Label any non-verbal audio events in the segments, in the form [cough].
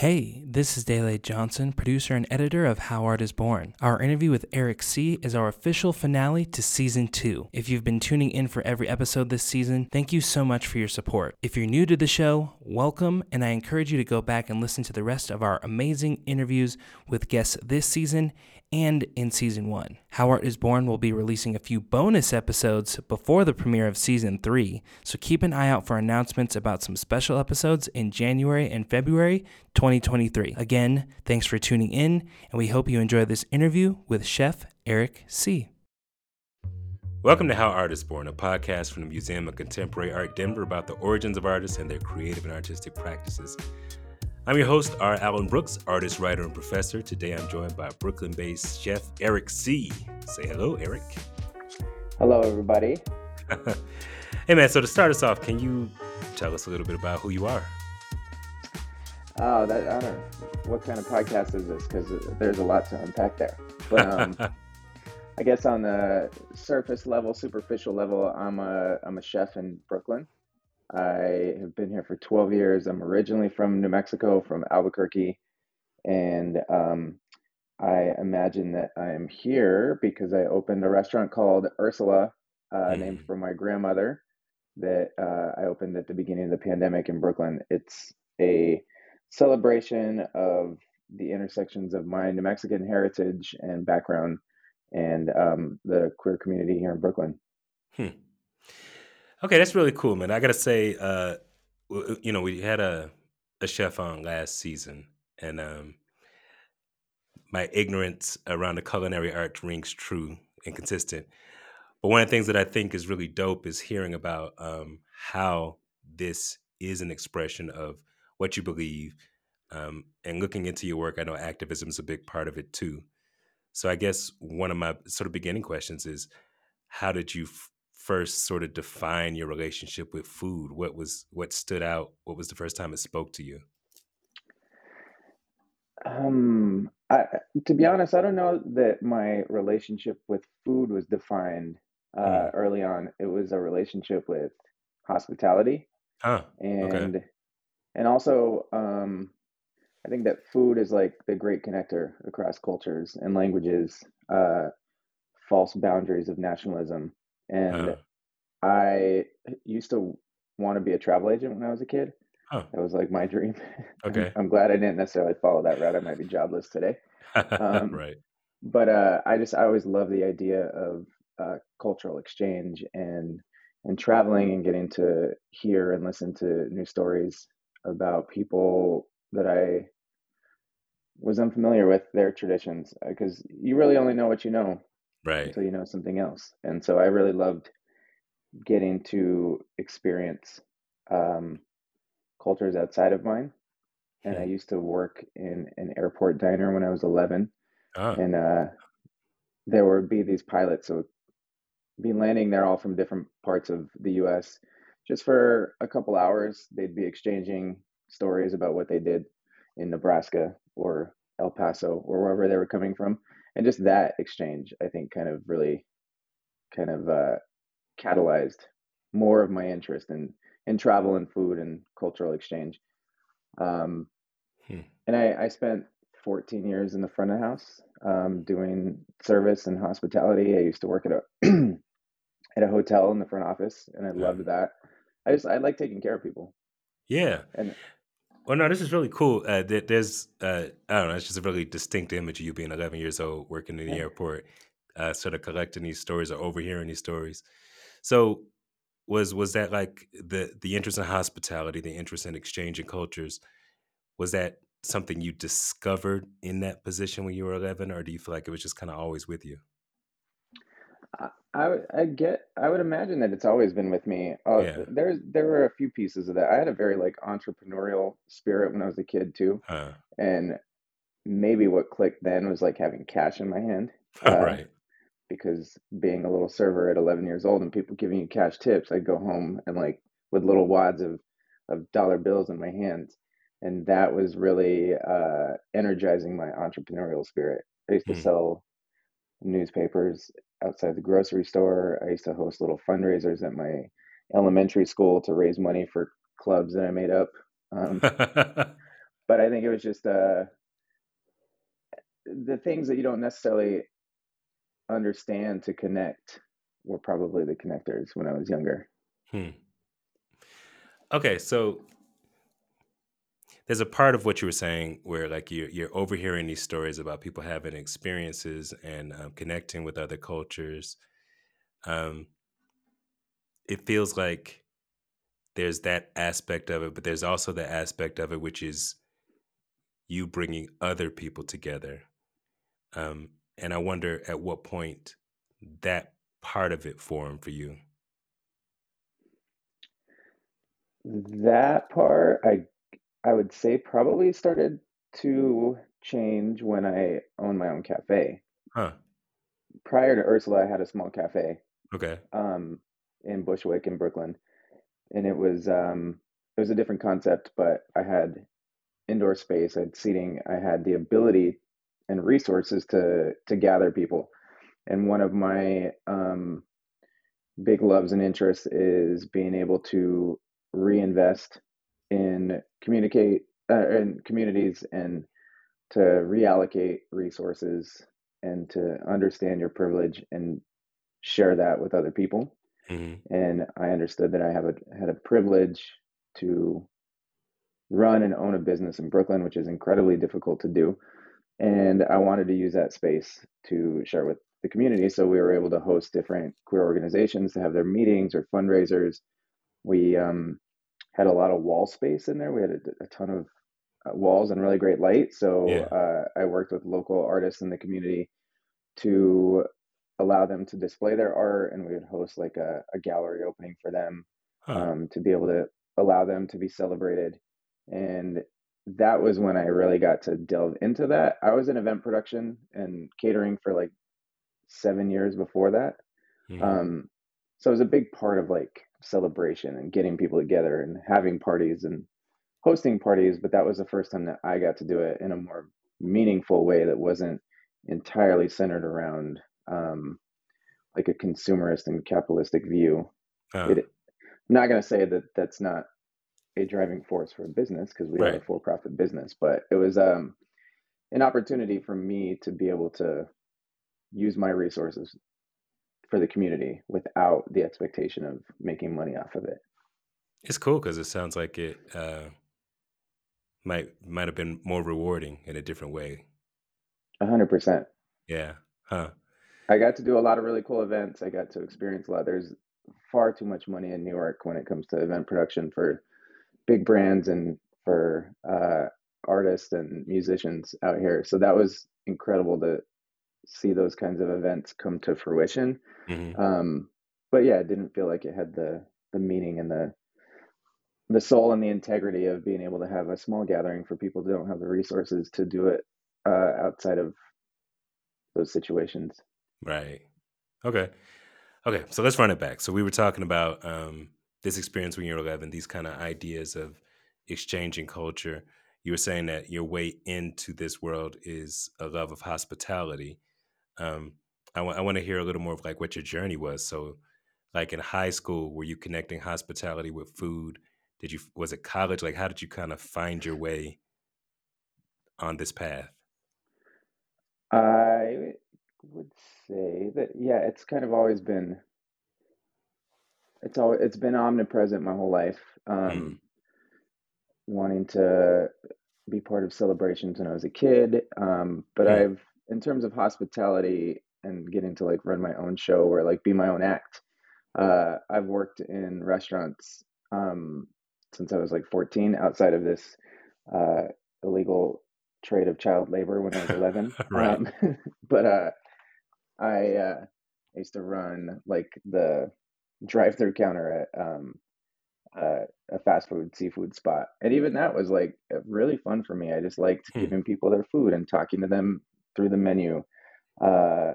Hey, this is Dele Johnson, producer and editor of How Art is Born. Our interview with Eric See is our official finale to season two. If you've been tuning in for every episode this season, thank you so much for your support. If you're new to the show, welcome, and I encourage you to go back and listen to the rest of our amazing interviews with guests this season and in season one. How Art is Born will be releasing a few bonus episodes before the premiere of season three, so keep an eye out for announcements about some special episodes in January and February 2023. Again, thanks for tuning in, and we hope you enjoy this interview with Chef Eric See. Welcome to How Art is Born, a podcast from the Museum of Contemporary Art Denver about the origins of artists and their creative and artistic practices. I'm your host, R. Alan Brooks, artist, writer, and professor. Today I'm joined by Brooklyn based chef Eric See. Say hello, Eric. Hello, everybody. [laughs] hey, man, so to start us off, can you tell us a little bit about who you are? Oh, that I don't know. What kind of podcast is this? Because there's a lot to unpack there. But um, [laughs] I guess on the surface level, superficial level, I'm a I'm a chef in Brooklyn. I have been here for 12 years. I'm originally from New Mexico, from Albuquerque, and um, I imagine that I'm here because I opened a restaurant called Ursula, uh, mm. named for my grandmother, that uh, I opened at the beginning of the pandemic in Brooklyn. It's a celebration of the intersections of my New Mexican heritage and background and um, the queer community here in Brooklyn. Hmm. Okay, that's really cool, man. I gotta say, uh, you know, we had a a chef on last season, and um, my ignorance around the culinary art rings true and consistent. But one of the things that I think is really dope is hearing about um, how this is an expression of what you believe, um, and looking into your work. I know activism is a big part of it too. So I guess one of my sort of beginning questions is, how did you f- first sort of define your relationship with food? What was what stood out? What was the first time it spoke to you? Um, I, to be honest, I don't know that my relationship with food was defined uh, mm. early on. It was a relationship with hospitality, huh. and okay. And also um, I think that food is like the great connector across cultures and languages. Uh, false boundaries of nationalism and uh-huh. I used to want to be a travel agent when I was a kid. Huh. That was like my dream. [laughs] Okay. I'm, glad I didn't necessarily follow that route. I might be jobless today. Um, [laughs] right. But uh, I just I always love the idea of uh, cultural exchange and and traveling and getting to hear and listen to new stories about people that I was unfamiliar with their traditions because you really only know what you know right. until you know something else. And so i really loved getting to experience um, cultures outside of mine. And i hmm. used to work in an airport diner when i was 11 oh. and uh, there would be these pilots so be landing there all from different parts of the us just for a couple hours they'd be exchanging stories about what they did in nebraska or el paso or wherever they were coming from. And just that exchange i think kind of really kind of uh, catalyzed more of my interest in in travel and food and cultural exchange. Um, hmm. and I, I spent 14 years in the front of the house um, doing service and hospitality. I used to work at a [clears throat] at a hotel in the front office and i loved that i just i like taking care of people yeah and well, no, this is really cool. Uh, there's, uh, I don't know, it's just a really distinct image of you being 11 years old, working in the yeah. airport, uh, sort of collecting these stories or overhearing these stories. So, was was that like the the interest in hospitality, the interest in exchanging cultures? Was that something you discovered in that position when you were 11, or do you feel like it was just kind of always with you? I I get I would imagine that it's always been with me. Uh, yeah. There's there were a few pieces of that. I had a very like entrepreneurial spirit when I was a kid too, huh. and maybe what clicked then was like having cash in my hand. [laughs] Uh, right. Because being a little server at 11 years old and people giving you cash tips, I'd go home and like with little wads of of dollar bills in my hands, and that was really uh, energizing my entrepreneurial spirit. I used to mm. sell newspapers outside the grocery store. I used to host little fundraisers at my elementary school to raise money for clubs that I made up. Um, [laughs] but I think it was just uh, the things that you don't necessarily understand to connect were probably the connectors when I was younger. Hmm. Okay, so there's a part of what you were saying where like you're, you're overhearing these stories about people having experiences and um, connecting with other cultures. Um, it feels like there's that aspect of it, but there's also the aspect of it which is you bringing other people together. Um, and I wonder at what point that part of it formed for you. That part, I I would say probably started to change when I owned my own cafe. Huh. Prior to Ursula, I had a small cafe Okay. um, in Bushwick in Brooklyn, and it was um, it was a different concept, but I had indoor space, I had seating, I had the ability and resources to to gather people. And one of my um, big loves and interests is being able to reinvest in communicate uh, in communities and to reallocate resources and to understand your privilege and share that with other people. Mm-hmm. And I understood that I have a had a privilege to run and own a business in Brooklyn, which is incredibly difficult to do. And I wanted to use that space to share with the community. So we were able to host different queer organizations to have their meetings or fundraisers. We um, had a lot of wall space in there. We had a, a ton of uh, walls and really great light. So Yeah. uh, I worked with local artists in the community to allow them to display their art, and we would host like a, a gallery opening for them Huh. um, to be able to allow them to be celebrated. And that was when I really got to delve into that. I was in event production and catering for like seven years before that. Mhm. Um, so it was a big part of like celebration and getting people together and having parties and hosting parties. But that was the first time that I got to do it in a more meaningful way that wasn't entirely centered around um, like a consumerist and capitalistic view. Huh. It, I'm not going to say that that's not a driving force for a business because we are a for-profit business, but it was um, an opportunity for me to be able to use my resources for the community without the expectation of making money off of it. It's cool because it sounds like it uh, might might have been more rewarding in a different way. A hundred percent. Yeah. Huh. I got to do a lot of really cool events. I got to experience a lot. There's far too much money in New York when it comes to event production for big brands and for uh, artists and musicians out here. So that was incredible to see those kinds of events come to fruition. hmm Um, but yeah, it didn't feel like it had the the meaning and the the soul and the integrity of being able to have a small gathering for people who don't have the resources to do it uh, outside of those situations. Right. Okay. Okay. So let's run it back. So we were talking about um, this experience when you were 11, these kind of ideas of exchanging culture. You were saying that your way into this world is a love of hospitality. Um, I want to hear a little more of like what your journey was. So, like in high school, were you connecting hospitality with food? Did you was it college? Like, how did you kind of find your way on this path? I would say that yeah, it's kind of always been it's all it's been omnipresent my whole life. Mm. Um, wanting to be part of celebrations when I was a kid. Um, but Hmm. I've in terms of hospitality and getting to like run my own show or like be my own act. Uh, I've worked in restaurants um, since I was like 14 outside of this uh, illegal trade of child labor when I was 11. [laughs] Right. Um, [laughs] but uh, I uh, used to run like the drive-through counter at um, uh, a fast food seafood spot, and even that was like really fun for me. I just liked Hmm. giving people their food and talking to them through the menu. Uh,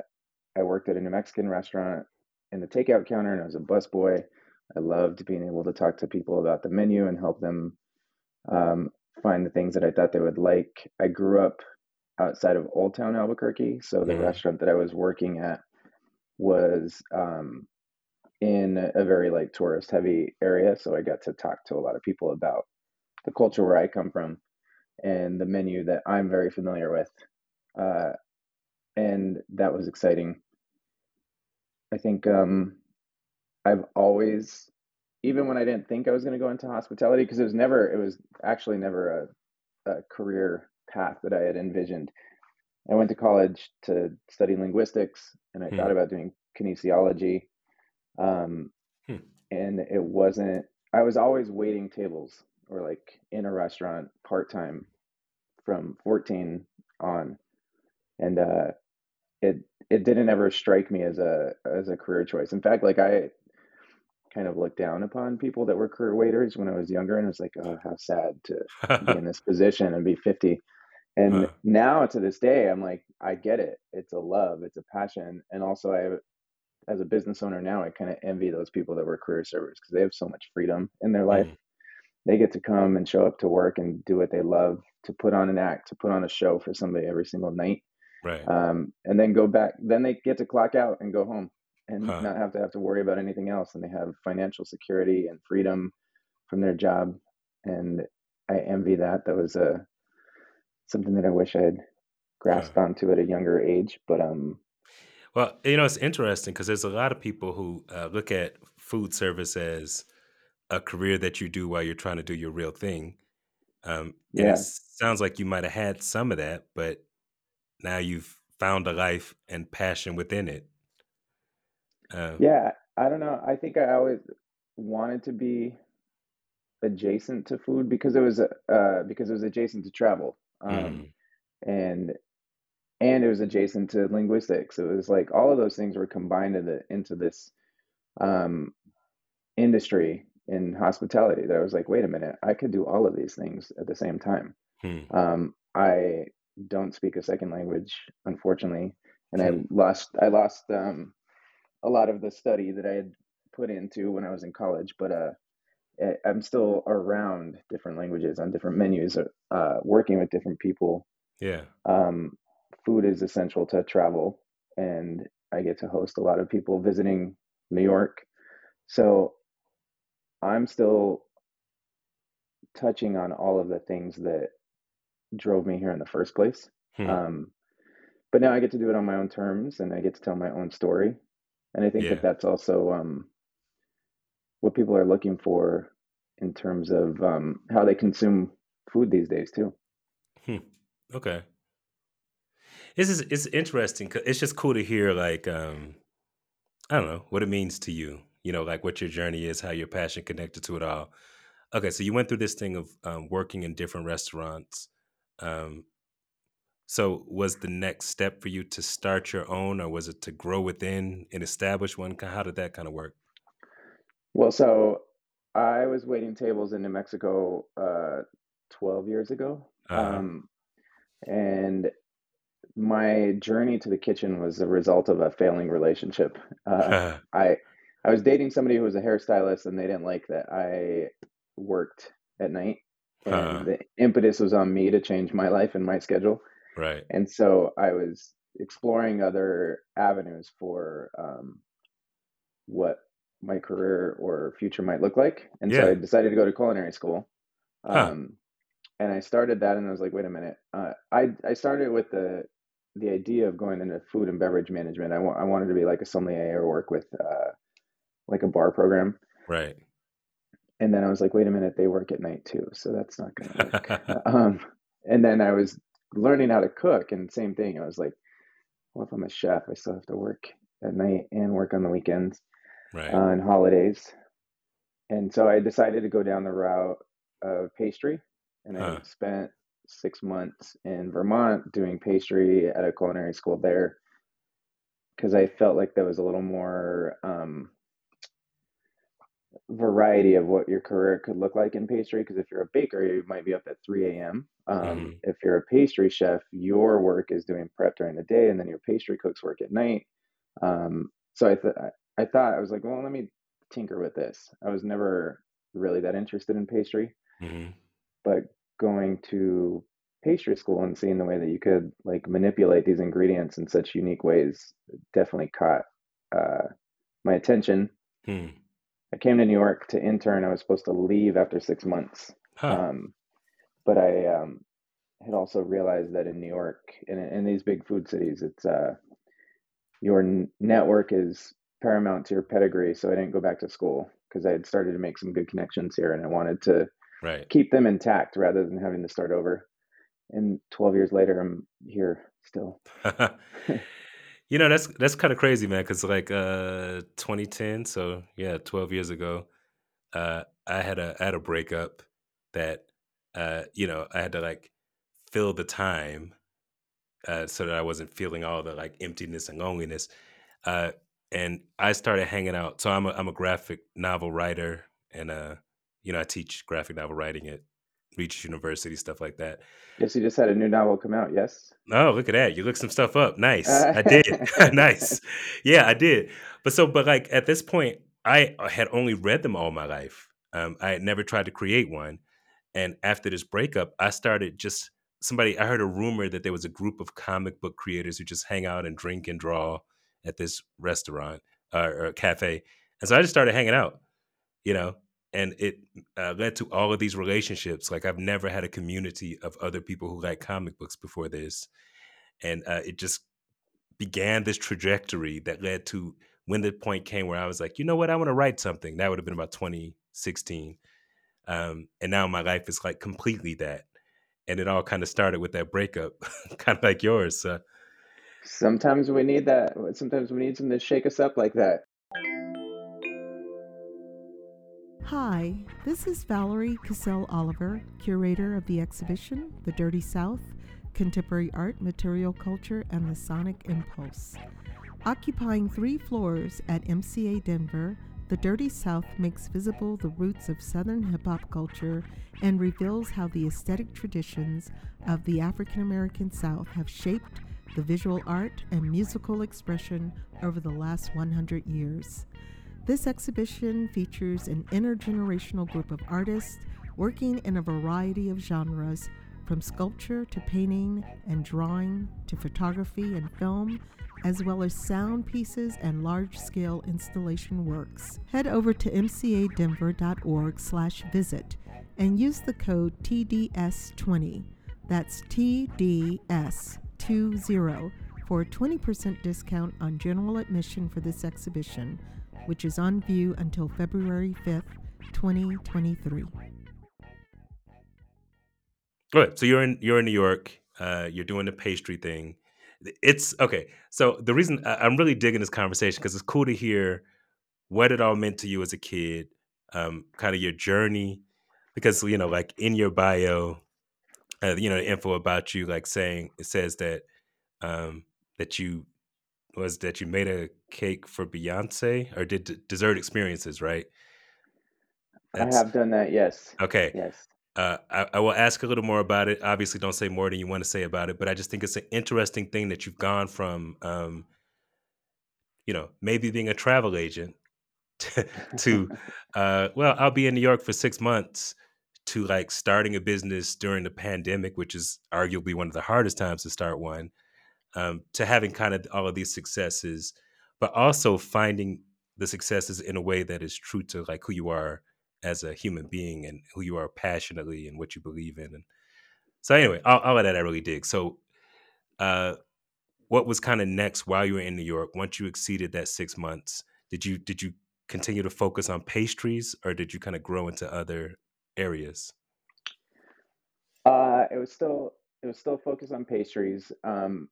I worked at a New Mexican restaurant in the takeout counter, and I was a busboy. I loved being able to talk to people about the menu and help them um, find the things that I thought they would like. I grew up outside of Old Town Albuquerque, so the Mhm. restaurant that I was working at was um, in a very like tourist heavy area, so I got to talk to a lot of people about the culture where I come from. and the menu that I'm very familiar with. Uh, and that was exciting. I think um, I've always, even when I didn't think I was going to go into hospitality, because it was never, it was actually never a, a career path that I had envisioned. I went to college to study linguistics, and I Hmm. thought about doing kinesiology. Um, Hmm. and it wasn't. I was always waiting tables or like in a restaurant part time from 14 on, and uh, it it didn't ever strike me as a as a career choice. In fact, like I kind of looked down upon people that were career waiters when I was younger, and it was like, oh, how sad to be in [laughs] this position and be 50. And Huh. now to this day, I'm like, I get it. It's a love, it's a passion, and also I, as a business owner now, I kind of envy those people that were career servers because they have so much freedom in their life. Mm. They get to come and show up to work and do what they love, to put on an act, to put on a show for somebody every single night, Right. um, and then go back. Then they get to clock out and go home and Huh. not have to have to worry about anything else, and they have financial security and freedom from their job. And I envy that. That was a something that I wish I had grasped onto at a younger age. But um, Well, you know, it's interesting because there's a lot of people who uh, look at food service as a career that you do while you're trying to do your real thing. Um, yeah, it sounds like you might have had some of that, but now you've found a life and passion within it. Uh, yeah. I don't know. I think I always wanted to be adjacent to food because it was uh because it was adjacent to travel. Um, mm, and and it was adjacent to linguistics. It was like all of those things were combined into into this um, industry in hospitality. That I was like, wait a minute, I could do all of these things at the same time. hmm, Um, I don't speak a second language, unfortunately, and I hmm, lost I lost um, a lot of the study that I had put into when I was in college. But uh, I- I'm still around different languages on different menus, uh, working with different people yeah. um, food is essential to travel, and I get to host a lot of people visiting New York. So I'm still touching on all of the things that drove me here in the first place. Hmm, Um, but now I get to do it on my own terms, and I get to tell my own story. And I think yeah. that that's also um, what people are looking for in terms of um, how they consume food these days too. Hmm. Okay. This is it's interesting. 'cause it's just cool to hear like um I don't know what it means to you. You know, like what your journey is, how your passion connected to it all. Okay, so you went through this thing of um, working in different restaurants. Um, so was the next step for you to start your own, or was it to grow within and establish one? How did that kind of work? Well, so I was waiting tables in New Mexico uh, 12 years ago. Uh huh. Um, and my journey to the kitchen was a result of a failing relationship. Uh, [laughs] I I was dating somebody who was a hairstylist, and they didn't like that I worked at night, Uh-huh. the impetus was on me to change my life and my schedule. right. And so I was exploring other avenues for um, what my career or future might look like. And so I decided to go to culinary school. Huh. Um, and I started that, and I was like, wait a minute. Uh, I I started with the the idea of going into food and beverage management. I wa- I wanted to be like a sommelier or work with uh, like a bar program. Right. And then I was like, wait a minute, they work at night too, so that's not going to work. [laughs] um, and then I was learning how to cook, and same thing. I was like, well, if I'm a chef, I still have to work at night and work on the weekends right. uh, and holidays. And so I decided to go down the route of pastry, and I Huh. spent six months in Vermont doing pastry at a culinary school there because I felt like there was a little more um, variety of what your career could look like in pastry. Because if you're a baker, you might be up at 3 a.m. Um, Mhm. If you're a pastry chef, your work is doing prep during the day, and then your pastry cooks work at night. Um, so I, th- I thought I was like, well, let me tinker with this. I was never really that interested in pastry, hmm but going to pastry school and seeing the way that you could like manipulate these ingredients in such unique ways definitely caught uh, my attention. Hmm. I came to New York to intern. I was supposed to leave after six months, Huh. um, but I um, had also realized that in New York in, in these big food cities, it's uh, your n- network is paramount to your pedigree. So I didn't go back to school because I had started to make some good connections here, and I wanted to Right. keep them intact rather than having to start over. And 12 years later, I'm here still. [laughs] [laughs] you know that's that's kind of crazy, man. Because like uh, 2010, so yeah, 12 years ago, uh, I had a I had a breakup that uh, you know I had to like fill the time uh, so that I wasn't feeling all the like emptiness and loneliness. Uh, and I started hanging out. So I'm a I'm a graphic novel writer, and uh, you know I teach graphic novel writing at Regis University, stuff like that. Yes, you just had a new novel come out. Yes. Oh, look at that! You looked some stuff up. Nice. I did. [laughs] [laughs] nice. Yeah, I did. But so, but like at this point, I had only read them all my life. Um, I had never tried to create one. And after this breakup, I started just somebody. I heard a rumor that there was a group of comic book creators who just hang out and drink and draw at this restaurant uh, or cafe. And so I just started hanging out, you know, and it uh, led to all of these relationships. Like I've never had a community of other people who like comic books before this, and uh, it just began this trajectory that led to when the point came where I was like, you know what, I want to write something. That would have been about 2016, um, and now my life is like completely that. And it all kind of started with that breakup, [laughs] kind of like yours. Sometimes we need that. Sometimes we need something to shake us up like that. Hi, this is Valerie Cassel Oliver, curator of the exhibition The Dirty South Contemporary Art, Material Culture, and the Sonic Impulse. Occupying three floors at MCA Denver, The Dirty South makes visible the roots of Southern hip hop culture and reveals how the aesthetic traditions of the African American South have shaped the visual art and musical expression over the last 100 years. This exhibition features an intergenerational group of artists working in a variety of genres, from sculpture to painting and drawing to photography and film, as well as sound pieces and large-scale installation works. Head over to mcadenver.org/visit and use the code TDS20. That's TDS20 for a 20% discount on general admission for this exhibition which is on view until February 5th, 2023. Good. So you're in you're in New York. Uh, you're doing the pastry thing. It's okay. So the reason I- I'm really digging this conversation because it's cool to hear what it all meant to you as a kid, um, kind of your journey. Because you know, like in your bio, uh, you know, info about you, like saying it says that um, that you was that you made a cake for Beyonce or did d- dessert experiences, right? I have done that. Yes. okay. Yes. Uh, I, I will ask a little more about it. Obviously, don't say more than you want to say about it, but I just think it's an interesting thing that you've gone from, um, you know, maybe being a travel agent [laughs] to, to [laughs] uh, well, I'll be in New York for six months to like starting a business during the pandemic, which is arguably one of the hardest times to start one, um, to having kind of all of these successes, but also finding the successes in a way that is true to like who you are as a human being and who you are passionately and what you believe in. And so anyway, all, all of that I really dig. So uh what was kind of next while you were in New York? Once you exceeded that six months, did you did you continue to focus on pastries or did you kind of grow into other areas? Uh, it was still it was still focused on pastries. Um,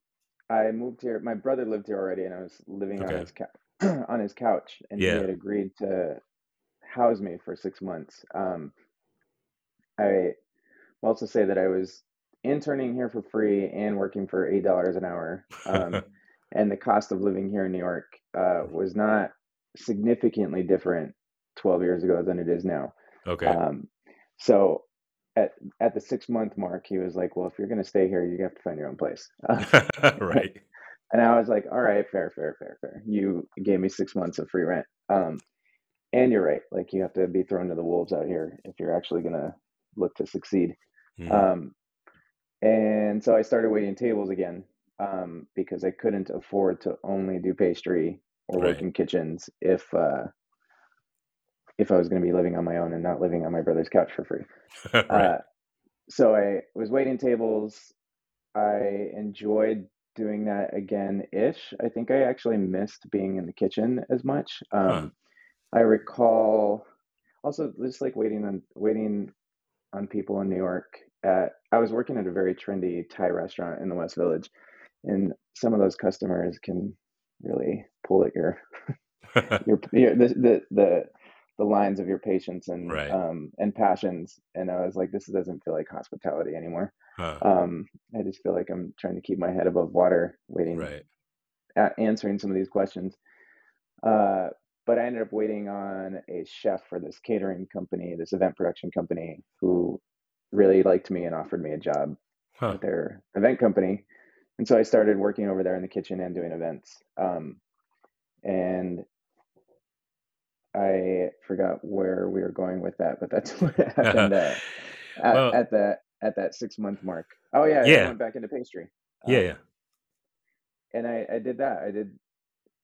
I moved here. My brother lived here already, and I was living on his cou- [clears throat] on his couch, and he had agreed to house me for six months. Um, I will also say that I was interning here for free and working for eight dollars an hour. Um, [laughs] and the cost of living here in New York uh, was not significantly different 12 years ago than it is now. okay. Um, so at at the six month mark, he was like, "Well, if you're going to stay here, you have to find your own place." [laughs] [laughs] right. and I was like, "All right, fair, fair, fair, fair. You gave me six months of free rent." Um, and you're right. Like you have to be thrown to the wolves out here if you're actually going to look to succeed. Mhm. Um, and so I started waiting tables again um, because I couldn't afford to only do pastry or work in kitchens if uh, if I was going to be living on my own and not living on my brother's couch for free. [laughs] right. Uh, so I was waiting tables. I enjoyed doing that again ish. I think I actually missed being in the kitchen as much. Um, huh. I recall also just like waiting on waiting on people in New York at I was working at a very trendy Thai restaurant in the West Village and some of those customers can really pull at your [laughs] your, your the, the the the lines of your patience and right. um and passions and I was like this doesn't feel like hospitality anymore. Huh. Um I just feel like I'm trying to keep my head above water waiting right. answering some of these questions. Uh but I ended up waiting on a chef for this catering company, this event production company, who really liked me and offered me a job huh. at their event company. And so I started working over there in the kitchen and doing events. Um, and I forgot where we were going with that, but that's [laughs] what [laughs] happened uh, at, well, at that at that six month mark. Oh yeah, yeah. I went back into pastry. Yeah, um, yeah. And I, I did that. I did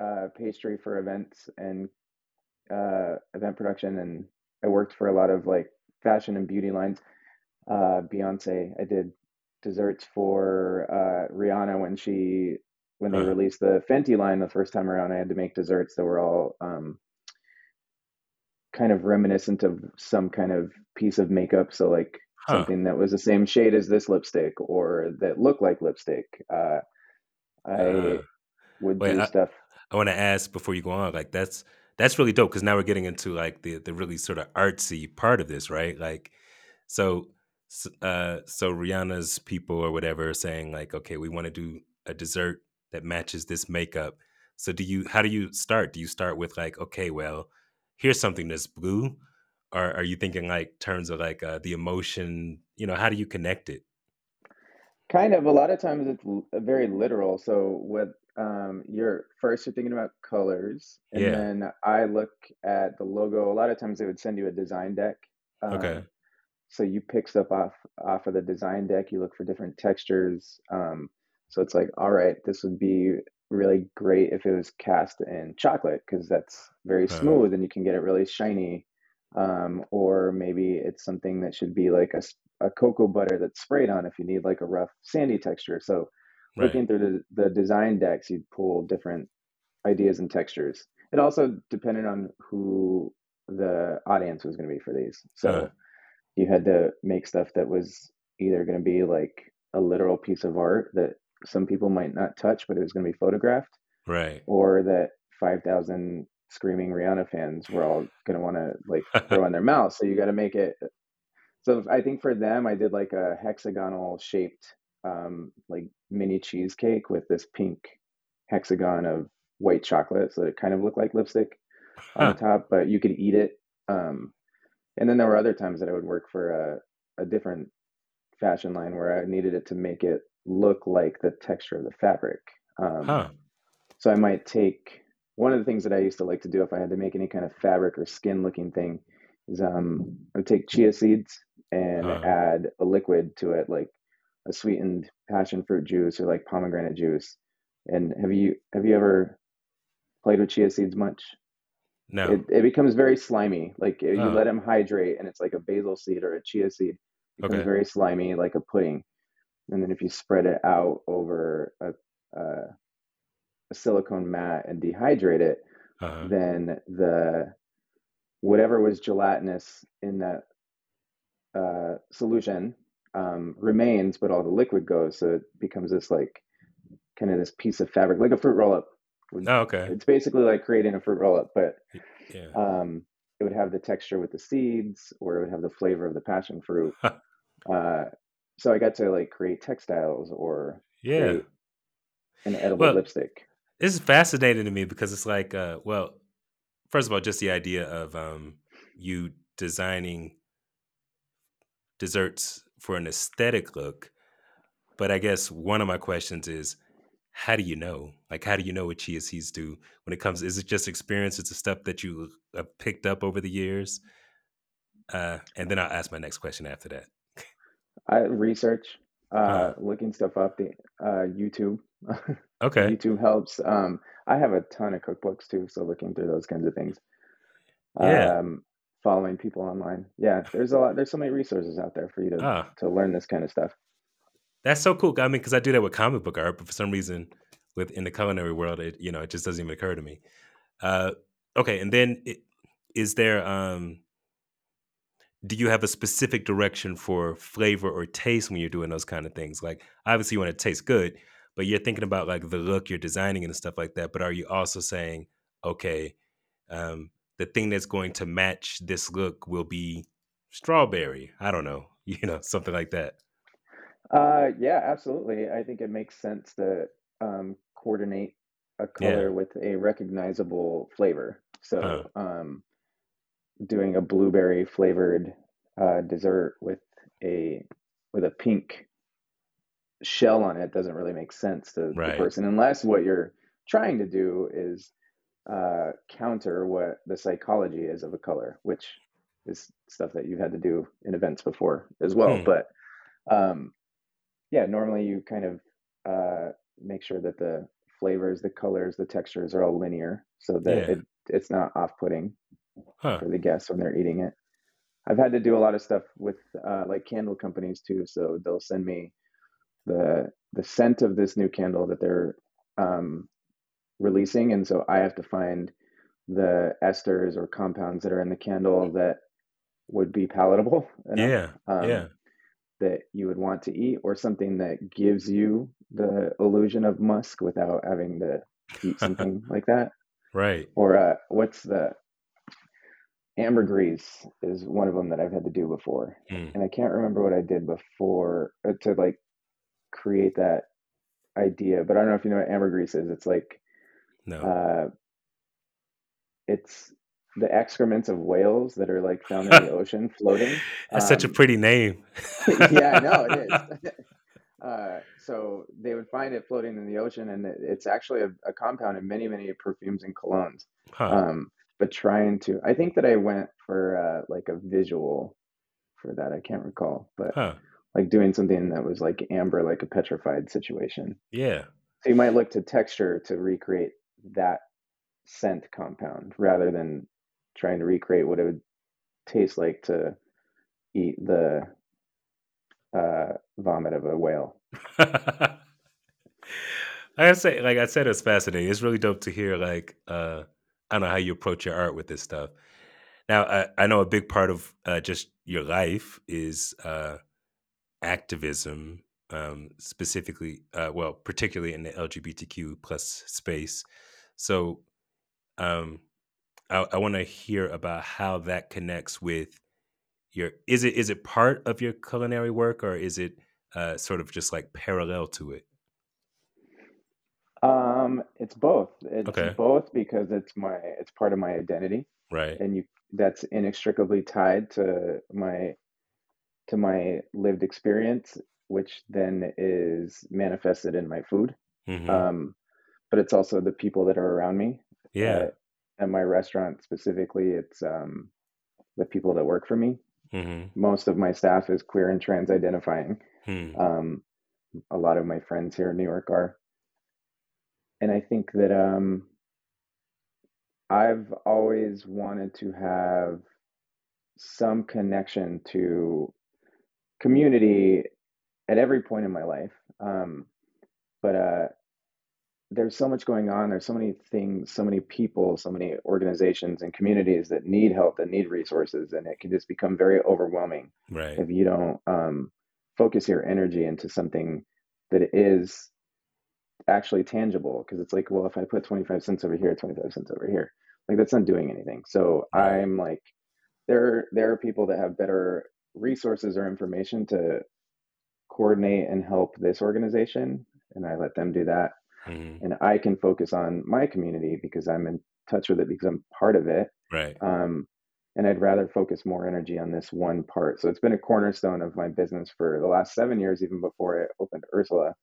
uh, pastry for events and uh, event production, and I worked for a lot of like fashion and beauty lines. Uh, Beyonce, I did desserts for uh, Rihanna when she when they uh released the Fenty line the first time around. I had to make desserts that were all um, kind of reminiscent of some kind of piece of makeup. So like huh. something that was the same shade as this lipstick or that looked like lipstick. Uh, I uh, would wait, do I, stuff. I want to ask before you go on, like that's that's really dope because now we're getting into like the the really sort of artsy part of this, right? Like, so uh, so Rihanna's people or whatever are saying like, okay, we want to do a dessert that matches this makeup. So do you? How do you start? Do you start with like, okay, well, here's something that's blue, or are you thinking like terms of like uh, the emotion? You know, how do you connect it? Kind of. A lot of times it's very literal. So what um, you're first you're thinking about colors, and yeah. then I look at the logo. A lot of times they would send you a design deck. Um, okay. So you pick stuff off off of the design deck. You look for different textures. Um, so it's like, all right, this would be really great if it was cast in chocolate because that's very uh-huh. smooth and you can get it really shiny. Um, or maybe it's something that should be like a, a cocoa butter that's sprayed on if you need like a rough sandy texture. So right. looking through the, the design decks, you'd pull different ideas and textures. It also depended on who the audience was going to be for these. So uh you had to make stuff that was either going to be like a literal piece of art that some people might not touch, but it was going to be photographed. Right. Or that 5,000 screaming Rihanna fans were all going to want to like [laughs] throw in their mouth. So you got to make it. So I think for them, I did like a hexagonal shaped um, like mini cheesecake with this pink hexagon of white chocolate, so it kind of looked like lipstick on huh. the top, but you could eat it. Um, and then there were other times that I would work for a, a different fashion line where I needed it to make it look like the texture of the fabric. Um, huh. So I might take one of the things that I used to like to do if I had to make any kind of fabric or skin looking thing is um, I would take chia seeds and uh. add a liquid to it, like a sweetened passion fruit juice or like pomegranate juice. And have you have you ever played with chia seeds much? No. It, it becomes very slimy. Like you oh. let them hydrate, and it's like a basil seed or a chia seed. It becomes okay. very slimy, like a pudding. And then if you spread it out over a, a, a silicone mat and dehydrate it, uh-huh. then the whatever was gelatinous in that uh, solution um, remains, but all the liquid goes. So it becomes this like kind of this piece of fabric, like a fruit roll up. Oh, okay. It's basically like creating a fruit roll up, but yeah. um, it would have the texture with the seeds, or it would have the flavor of the passion fruit. [laughs] uh, so I got to like create textiles or yeah, an edible well, lipstick. This is fascinating to me because it's like, uh, well, first of all, just the idea of um, you designing desserts for an aesthetic look. But I guess one of my questions is, how do you know? Like, how do you know what chia seeds do when it comes? Is it just experience? Is it stuff that you have picked up over the years? Uh, and then I'll ask my next question after that. I research, uh, looking stuff up. The uh, YouTube. [laughs] okay. YouTube helps. Um, I have a ton of cookbooks too, so looking through those kinds of things. Yeah. Um, following people online. Yeah, there's a lot. There's so many resources out there for you to Ah, to learn this kind of stuff. that's so cool. I mean, because I do that with comic book art, but for some reason, with in the culinary world, it you know it just doesn't even occur to me. Uh, okay, and then it, is there? Um, do you have a specific direction for flavor or taste when you're doing those kind of things? Like, obviously, you want it to taste good, but you're thinking about like the look you're designing and stuff like that. But are you also saying, okay, um, the thing that's going to match this look will be strawberry? I don't know, [laughs] you know, something like that. Uh, yeah, absolutely. I think it makes sense to um, coordinate a Yeah. color with a recognizable flavor. So, um, doing a blueberry flavored uh, dessert with a with a pink shell on it doesn't really make sense to the person unless what you're trying to do is uh, counter what the psychology is of a color, which is stuff that you've had to do in events before as well. Hmm. But um, yeah, normally you kind of uh, make sure that the flavors, the colors, the textures are all linear so that Yeah. it, it's not off-putting Huh. for the guests when they're eating it. I've had to do a lot of stuff with uh, like candle companies too. So they'll send me the the scent of this new candle that they're um, releasing, and so I have to find the esters or compounds that are in the candle that would be palatable enough Yeah. um, Yeah. that you would want to eat, or something that gives you the illusion of musk without having to eat something [laughs] like that. Right. Or uh, what's the ambergris is one of them that I've had to do before, Mm. and I can't remember what I did before uh, to like create that idea. But I don't know if you know what ambergris is. It's like No. uh, it's the excrements of whales that are like found in the [laughs] ocean floating. That's such a Um, pretty name. [laughs] yeah, I know it is. [laughs] uh, so they would find it floating in the ocean, and it, it's actually a, a compound in many, many perfumes and colognes. Huh. Um, but trying to, I think that I went for uh, like a visual for that. I can't recall, but Huh. like doing something that was like amber, like a petrified situation. Yeah. So you might look to texture to recreate that scent compound rather than trying to recreate what it would taste like to eat the uh, vomit of a whale. [laughs] I gotta say, like I said, it's fascinating. It's really dope to hear. Like, uh, I don't know how you approach your art with this stuff. Now, I, I know a big part of uh, just your life is uh, activism, um, specifically, uh, well, particularly in the LGBTQ plus space. So, um, I, I want to hear about how that connects with your. Is it is it part of your culinary work, or is it uh, sort of just like parallel to it? Um, it's both. It's Okay. both because it's my it's part of my identity, Right. and you that's inextricably tied to my to my lived experience, which then is manifested in my food. hmm Um, but it's also the people that are around me. yeah. Uh, at my restaurant specifically, it's um, the people that work for me. hmm Most of my staff is queer and trans identifying. Hmm. Um, a lot of my friends here in New York are. And I think that um, I've always wanted to have some connection to community at every point in my life. Um, but uh, there's so much going on. There's so many things, so many people, so many organizations and communities that need help, that need resources, and it can just become very overwhelming Right. if you don't um, focus your energy into something that is actually tangible. Because it's like, well, if I put 25 cents over here, 25 cents over here, like that's not doing anything. So I'm like, there, there are people that have better resources or information to coordinate and help this organization, and I let them do that. hmm And I can focus on my community because I'm in touch with it because I'm part of it. Right. Um, and I'd rather focus more energy on this one part. So it's been a cornerstone of my business for the last seven years, even before I opened Ursula,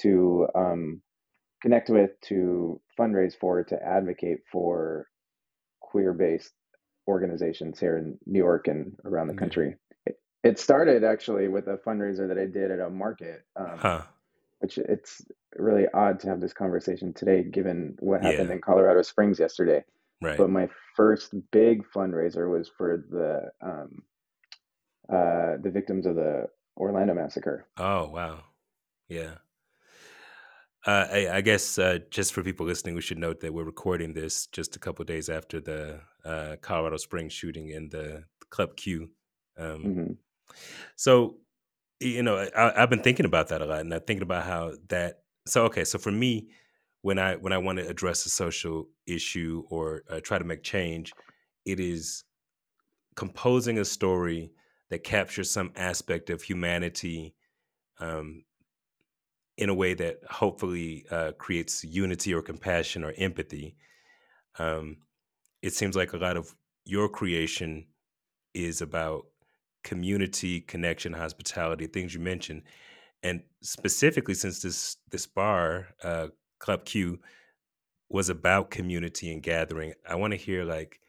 to um, connect with, to fundraise for, to advocate for queer based organizations here in New York and around the Yeah. country. It, it started actually with a fundraiser that I did at a market, um, Huh. which it's really odd to have this conversation today given what happened Yeah. in Colorado Springs yesterday. Right. But my first big fundraiser was for the um, uh, the victims of the Orlando massacre. Oh wow, yeah. Uh, I, I guess uh, just for people listening, we should note that we're recording this just a couple days after the uh, Colorado Springs shooting in the Club Q. Um, hmm so, you know, I, I've been thinking about that a lot, and I'm thinking about how that. So, okay, so for me, when I when I want to address a social issue or uh, try to make change, it is composing a story that captures some aspect of humanity um, in a way that hopefully uh, creates unity or compassion or empathy. Um, it seems like a lot of your creation is about community, connection, hospitality, things you mentioned, and specifically since this this bar, uh, Club Q, was about community and gathering. I want to hear like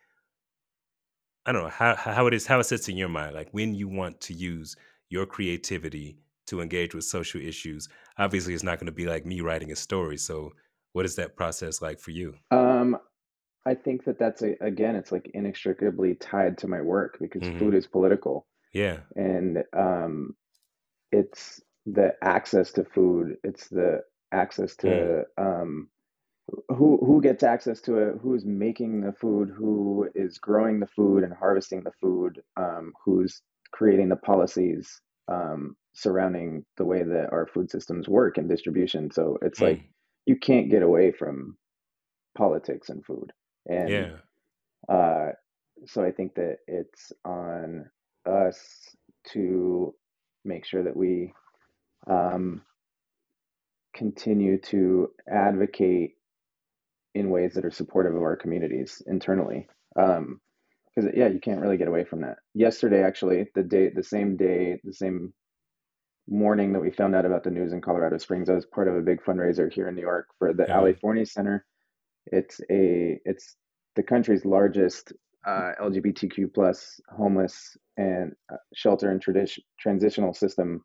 I don't know how how it is how it sits in your mind, like when you want to use your creativity to engage with social issues. Obviously, it's not going to be like me writing a story. So, what is that process like for you? Um, I think that that's a, again, it's like inextricably tied to my work because hmm food is political, Yeah. and um, it's the access to food. It's the access Mm. to um, who who gets access to it, who's making the food, who is growing the food and harvesting the food, um, who's creating the policies um, surrounding the way that our food systems work and distribution. So it's like Mm. you can't get away from politics and food. And Yeah. uh, so I think that it's on us to make sure that we um, continue to advocate in ways that are supportive of our communities internally. Um, because yeah, you can't really get away from that. Yesterday, actually, the day, the same day, the same morning that we found out about the news in Colorado Springs, I was part of a big fundraiser here in New York for the Ali Uh, Forney Center. It's a it's the country's largest uh, LGBTQ plus homeless and uh, shelter and tradition transitional system.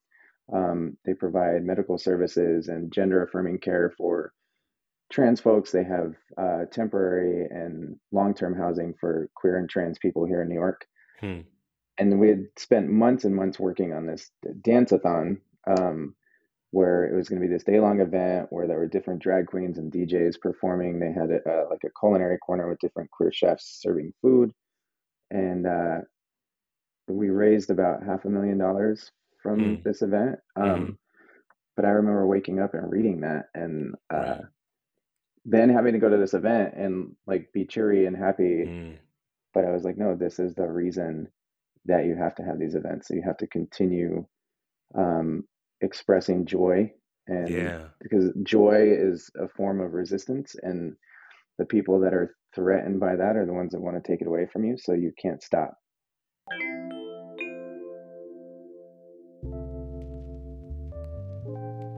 Um, they provide medical services and gender affirming care for trans folks. They have uh, temporary and long term housing for queer and trans people here in New York. hmm. And we had spent months and months working on this dance-a-thon, um, where it was going to be this day-long event where there were different drag queens and DJs performing. They had a, uh, like a culinary corner with different queer chefs serving food, and uh, we raised about half a million dollars from Mm. this event. Um, but I remember waking up and reading that, and uh, Right. Then having to go to this event and like be cheery and happy. Mm. But I was like, no, this is the reason that you have to have these events. So you have to continue um, expressing joy, and Yeah. because joy is a form of resistance, and the people that are threatened by that are the ones that want to take it away from you. So you can't stop.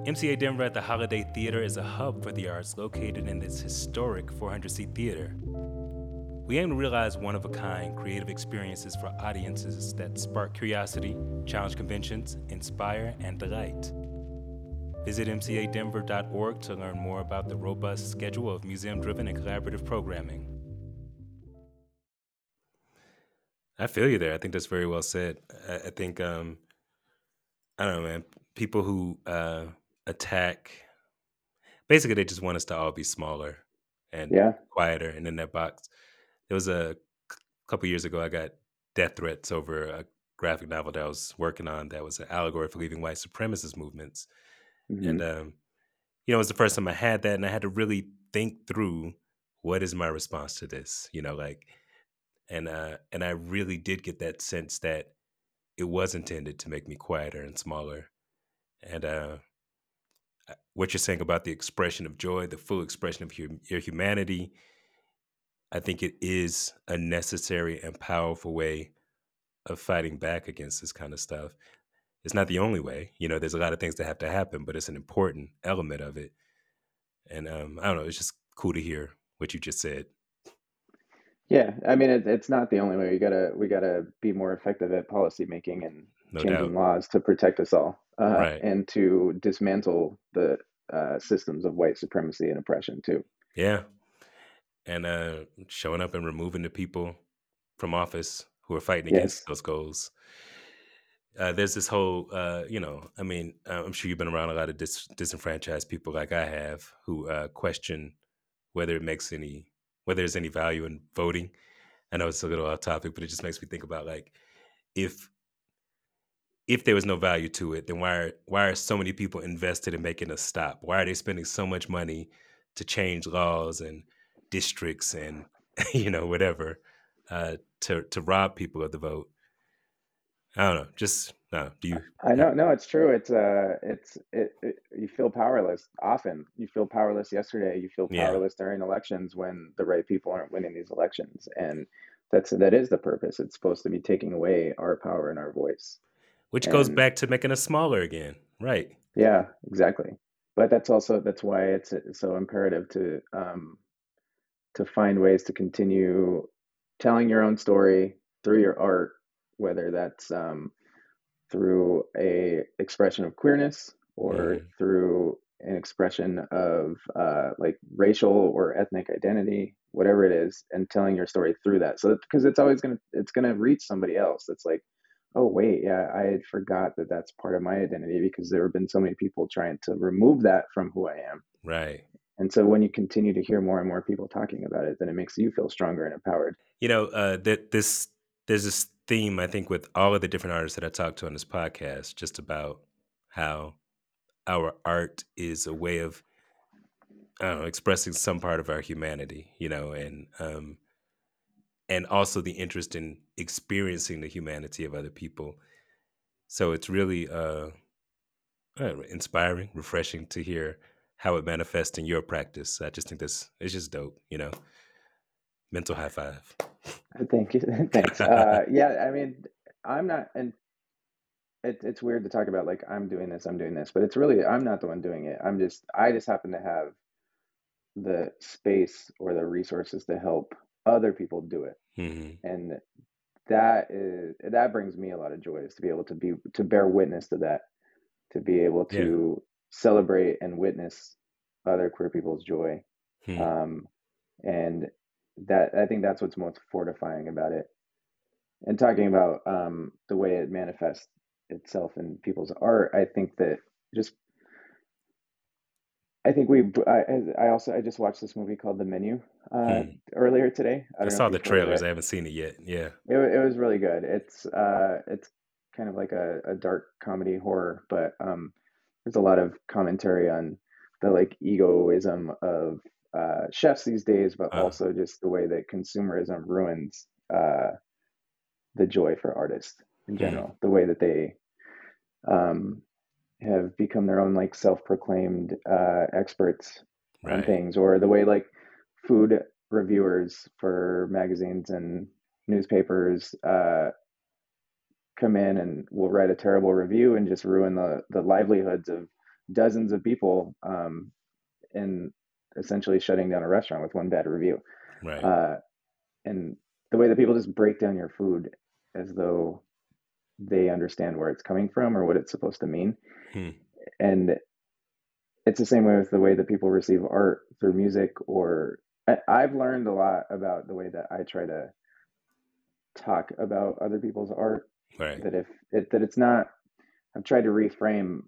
MCA Denver at the Holiday Theater is a hub for the arts located in this historic 400 seat theater. We aim to realize one of a kind creative experiences for audiences that spark curiosity, challenge conventions, inspire, and delight. Visit mcadenver.org to learn more about the robust schedule of museum driven and collaborative programming. I feel you there. I think that's very well said. I, I think, um, I don't know, man, people who uh, attack, basically, they just want us to all be smaller and Yeah. quieter and in that box. There was a c- couple years ago, I got death threats over a graphic novel that I was working on that was an allegory for leaving white supremacist movements. hmm And, um, you know, it was the first time I had that, and I had to really think through what is my response to this, you know, like, and uh, and I really did get that sense that it was intended to make me quieter and smaller. And uh, what you're saying about the expression of joy, the full expression of hum- your humanity, I think it is a necessary and powerful way of fighting back against this kind of stuff. It's not the only way, you know. There's a lot of things that have to happen, but it's an important element of it. And um, I don't know, it's just cool to hear what you just said. Yeah, I mean, it, it's not the only way. We gotta we gotta be more effective at policy making and No changing doubt. laws to protect us all, uh, Right. and to dismantle the uh, systems of white supremacy and oppression too. Yeah. and uh, showing up and removing the people from office who are fighting Yes. against those goals. Uh, there's this whole, uh, you know, I mean, uh, I'm sure you've been around a lot of dis- disenfranchised people like I have who uh, question whether it makes any, whether there's any value in voting. I know it's a little off topic, but it just makes me think about like if if there was no value to it, then why are why are so many people invested in making us stop? Why are they spending so much money to change laws and districts and [laughs] you know whatever uh, to to rob people of the vote? I don't know. Just no. Do you? I know, no, it's true. It's uh, it's it, it. You feel powerless often. You feel powerless yesterday. You feel Yeah. powerless during elections when the right people aren't winning these elections, and that's that is the purpose. It's supposed to be taking away our power and our voice. Which goes back to making us smaller again, right? Yeah, exactly. But that's also that's why it's so imperative to um, to find ways to continue telling your own story through your art, whether that's um, through a expression of queerness or Mhm. through an expression of uh, like racial or ethnic identity, whatever it is, and telling your story through that. So because it's always gonna it's gonna reach somebody else. That's like, oh wait, yeah, I had forgot that that's part of my identity because there have been so many people trying to remove that from who I am. Right. And so when you continue to hear more and more people talking about it, then it makes you feel stronger and empowered. You know, uh, that this there's this theme I think with all of the different artists that I talked to on this podcast, just about how our art is a way of I don't know, expressing some part of our humanity, you know, and um and also the interest in experiencing the humanity of other people. So it's really uh, uh inspiring, refreshing to hear how it manifests in your practice. I just think this it's just dope, you know. Mental high five. Thank you. [laughs] Thanks. Uh, yeah, I mean, I'm not, and it, it's weird to talk about like I'm doing this, I'm doing this, but it's really I'm not the one doing it. I'm just I just happen to have the space or the resources to help other people do it, hmm and that is that brings me a lot of joy is to be able to be to bear witness to that, to be able Yeah. to celebrate and witness other queer people's joy Hmm. um, and that I think that's what's most fortifying about it. And talking about um, the way it manifests itself in people's art, I think that just I think we I, I also I just watched this movie called The Menu uh, Hmm. earlier today. I, I saw the you've heard of trailers. I haven't seen it yet. Yeah. It, it was really good. It's uh, it's kind of like a, a dark comedy horror, but um, there's a lot of commentary on the like egoism of uh, chefs these days, but Uh. also just the way that consumerism ruins uh, the joy for artists in Mhm. general. The way that they um, have become their own like self-proclaimed uh, experts on things, or the way like food reviewers for magazines and newspapers uh, come in and will write a terrible review and just ruin the the livelihoods of dozens of people um, in essentially shutting down a restaurant with one bad review. Right. Uh, and the way that people just break down your food as though they understand where it's coming from or what it's supposed to mean. Hmm. And it's the same way with the way that people receive art through music or I, I've learned a lot about the way that I try to talk about other people's art. Right. that if it, that it's not I've tried to reframe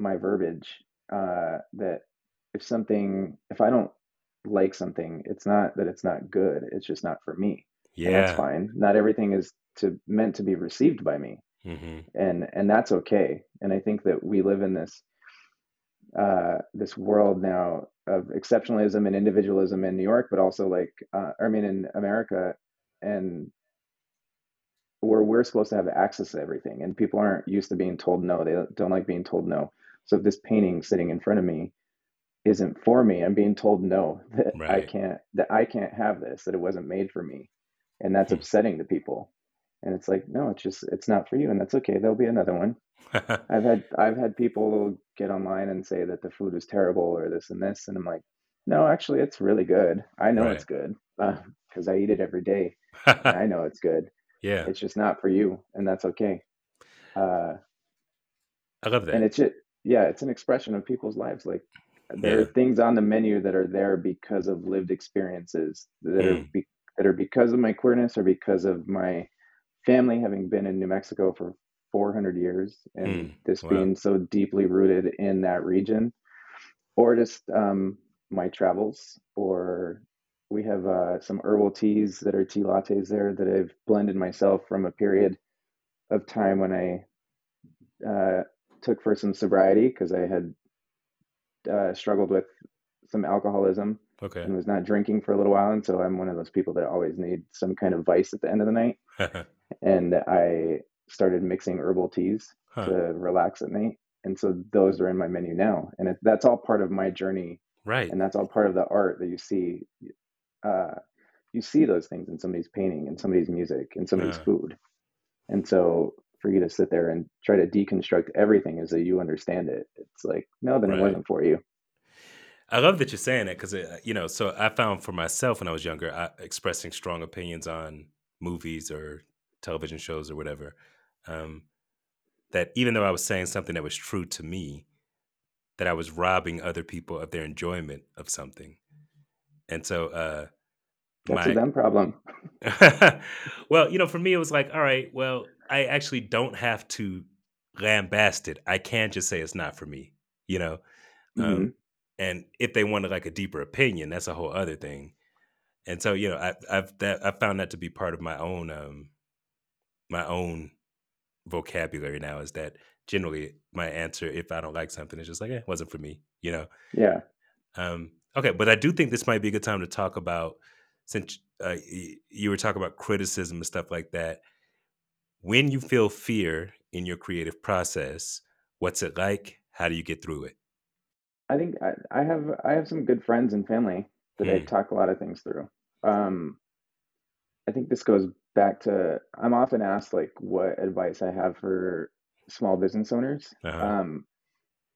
my verbiage uh, that if something if I don't like something it's not that it's not good it's just not for me. And that's fine. Not everything is to meant to be received by me hmm and and that's okay. And I think that we live in this uh, this world now of exceptionalism and individualism in New York but also like uh, I mean in America and where we're supposed to have access to everything and people aren't used to being told no. They don't like being told no. So if this painting sitting in front of me isn't for me. I'm being told no that i can't that i can't have this that it wasn't made for me. And that's Hmm. upsetting to people and it's like no it's just it's not for you and that's okay there'll be another one [laughs] i've had i've had people get online and say that the food is terrible or this and this and i'm like no actually it's really good i know it's good because i eat it every day i [laughs] know it's good yeah. it's just not for you and that's okay uh I love that. and it's just yeah it's an expression of people's lives like there Yeah. are things on the menu that are there because of lived experiences that are Mm. be, that are because of my queerness or because of my family having been in New Mexico for 400 years and Mm. this Wow. being so deeply rooted in that region or just um, my travels or we have uh, some herbal teas that are tea lattes there that I've blended myself from a period of time when I uh, took for some sobriety because I had uh, struggled with some alcoholism Okay. and was not drinking for a little while. And so I'm one of those people that always need some kind of vice at the end of the night. [laughs] And I started mixing herbal teas Huh. to relax at night. And so those are in my menu now. And it, that's all part of my journey. Right. And that's all part of the art that you see. Uh, you see those things in somebody's painting, in somebody's music, in somebody's food. And so for you to sit there and try to deconstruct everything as though you understand it, it's like, no, then Right. it wasn't for you. I love that you're saying it because you know. So I found for myself when I was younger, I, expressing strong opinions on movies or television shows or whatever, um, that even though I was saying something that was true to me, that I was robbing other people of their enjoyment of something. And so, uh, That's my a them problem. [laughs] well, you know, for me, it was like, all right, well, I actually don't have to lambast it. I can just say it's not for me, you know. Mhm. Um, and if they wanted like a deeper opinion, that's a whole other thing. And so, you know, I, I've that I found that to be part of my own um, my own vocabulary now. Is that generally my answer if I don't like something, is just like, eh, it wasn't for me, you know. Yeah. Um, okay, but I do think this might be a good time to talk about since uh, you were talking about criticism and stuff like that. When you feel fear in your creative process, what's it like? How do you get through it? I think I, I have I have some good friends and family that I Hmm. talk a lot of things through. Um, I think this goes back to I'm often asked like what advice I have for small business owners. Uh-huh. Um,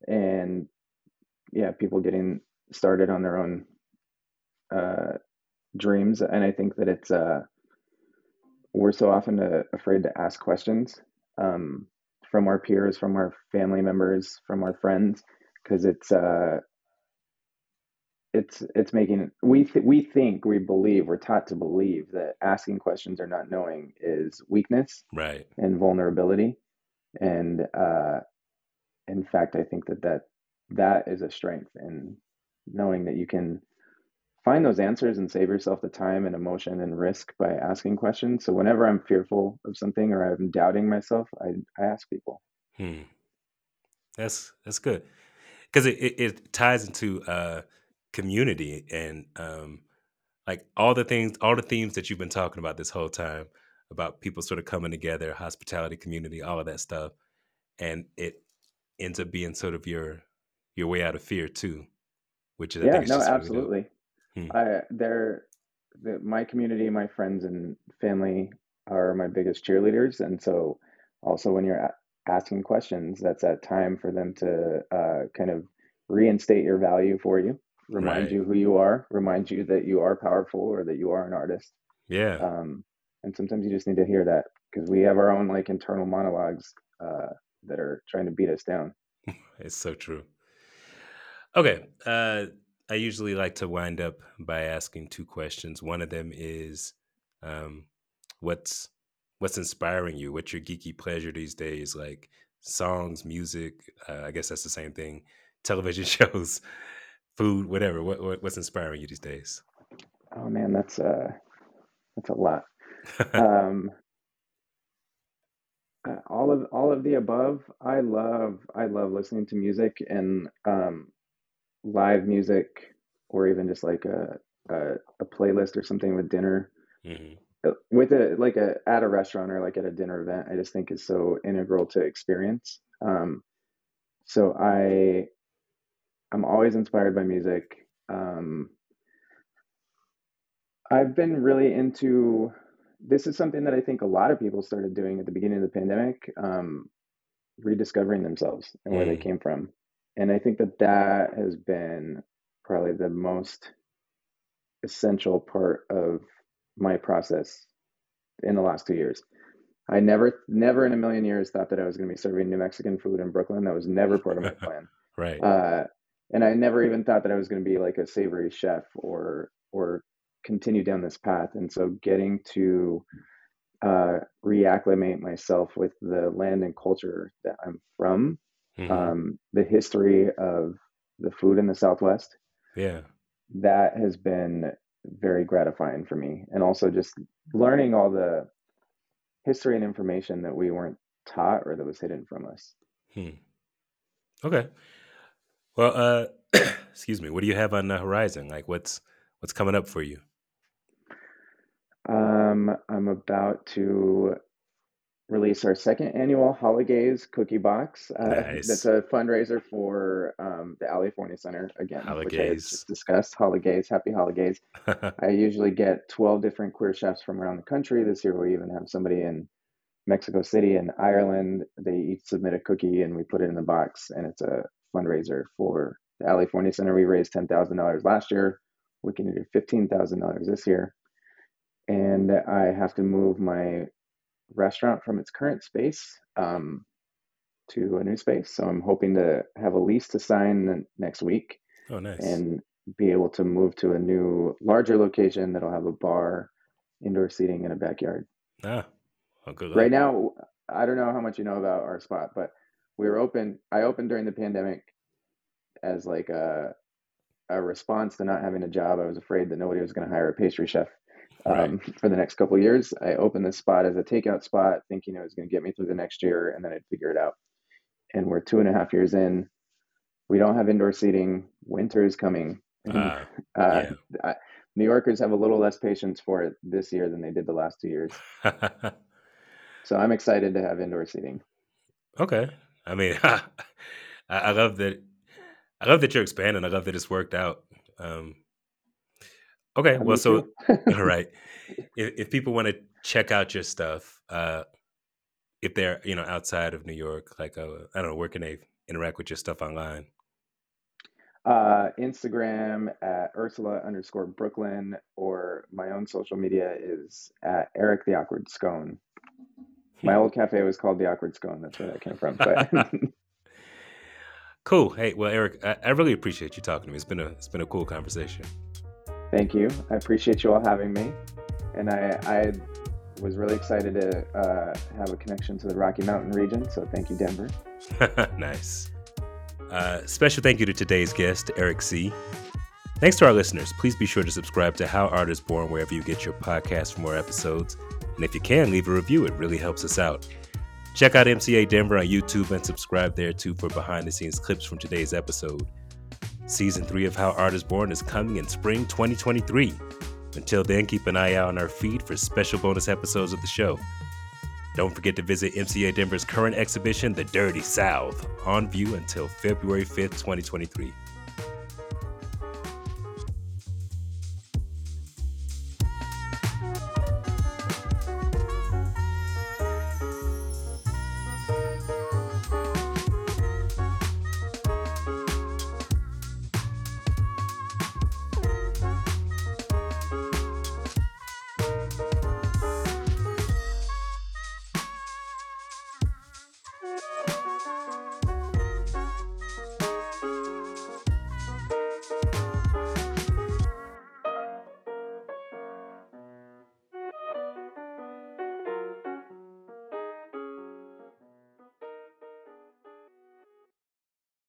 and yeah, people getting started on their own uh, dreams. And I think that it's uh, we're so often uh, afraid to ask questions um, from our peers, from our family members, from our friends, because it's uh, it's it's making we th- we think we believe we're taught to believe that asking questions or not knowing is weakness Right. and vulnerability and uh in fact i think that that that is a strength in knowing that you can find those answers and save yourself the time and emotion and risk by asking questions so whenever i'm fearful of something or i'm doubting myself i, I ask people Hmm. That's that's good because it, it, it ties into uh, community and um, like all the things, all the themes that you've been talking about this whole time about people sort of coming together, hospitality, community, all of that stuff, and it ends up being sort of your your way out of fear too, which is yeah no just really absolutely. Hmm. i they're the, my community my friends and family are my biggest cheerleaders and so also when you're asking questions that's that time for them to uh, kind of reinstate your value for you remind Right. you who you are remind you that you are powerful or that you are an artist Yeah. um, and sometimes you just need to hear that because we have our own like internal monologues uh, that are trying to beat us down [laughs] It's so true. Okay. Uh, I usually like to wind up by asking two questions. One of them is, um, what's what's inspiring you? What's your geeky pleasure these days? Like songs, music. Uh, I guess that's the same thing. Television [laughs] shows, food, whatever. What, what what's inspiring you these days? oh man that's uh that's a lot [laughs] um uh, all of all of the above i love i love listening to music and um live music or even just like a a, a playlist or something with dinner hmm Uh, with a like a at a restaurant or like at a dinner event i just think is so integral to experience um so i i'm always inspired by music um i've been really into this is something that i think a lot of people started doing at the beginning of the pandemic um rediscovering themselves and where they Mm. came from and i think that that has been probably the most essential part of my process in the last two years I never, never in a million years thought that I was going to be serving New Mexican food in Brooklyn. That was never part of my [laughs] plan. Right. Uh, and I never even thought that I was going to be like a savory chef or or continue down this path. And so getting to uh, reacclimate myself with the land and culture that I'm from, mm-hmm. um, the history of the food in the Southwest. Yeah. That has been very gratifying for me. And also just learning all the history and information that we weren't taught or that was hidden from us. Hmm. Okay. Well, uh, [clears throat] excuse me. What do you have on the horizon? Like, what's what's coming up for you? Um, I'm about to release our second annual Holidays cookie box. Uh, nice. That's a fundraiser for um, the Ali Forney Center again, which I just discussed. Holidays, happy holidays. [laughs] I usually get 12 different queer chefs from around the country. This year we even have somebody in Mexico City and Ireland. They each submit a cookie and we put it in the box, and it's a fundraiser for the Ali Forney Center. We raised $10,000 last year. We can do $15,000 this year. And I have to move my restaurant from its current space um, to a new space. So I'm hoping to have a lease to sign next week. Oh, nice. And be able to move to a new, larger location that'll have a bar, indoor seating, and a backyard. Ah, good luck. Right now, I don't know how much you know about our spot, but we were open. I opened during the pandemic as like a a response to not having a job. I was afraid that nobody was going to hire a pastry chef um, right. for the next couple of years. I opened this spot as a takeout spot, thinking it was going to get me through the next year, and then I'd figure it out. And we're two and a half years in. We don't have indoor seating. Winter is coming. Uh, [laughs] uh, yeah. New Yorkers have a little less patience for it this year than they did the last two years. [laughs] so I'm excited to have indoor seating. Okay. I mean, [laughs] I, I love that. I love that you're expanding. I love that it's worked out. Um, Okay, well, so [laughs] all right. [laughs] If, if people want to check out your stuff, uh, if they're you know outside of New York, like uh, I don't know, where can they interact with your stuff online? Uh, Instagram at Ursula underscore Brooklyn, or my own social media is at Eric the Awkward Scone. My old cafe was called the Awkward Scone. That's where that came from. But [laughs] cool. Hey, well, Eric, I, I really appreciate you talking to me. It's been a it's been a cool conversation. Thank you. I appreciate you all having me. And I, I was really excited to uh, have a connection to the Rocky Mountain region. So thank you, Denver. [laughs] nice. Uh, special thank you to today's guest, Eric See Thanks to our listeners. Please be sure to subscribe to How Art is Born wherever you get your podcast for more episodes. And if you can, leave a review. It really helps us out. Check out MCA Denver on YouTube and subscribe there too for behind the scenes clips from today's episode. Season 3 of How Art is Born is coming in spring 2023. Until then, keep an eye out on our feed for special bonus episodes of the show. Don't forget to visit MCA Denver's current exhibition, The Dirty South, on view until February 5th, 2023.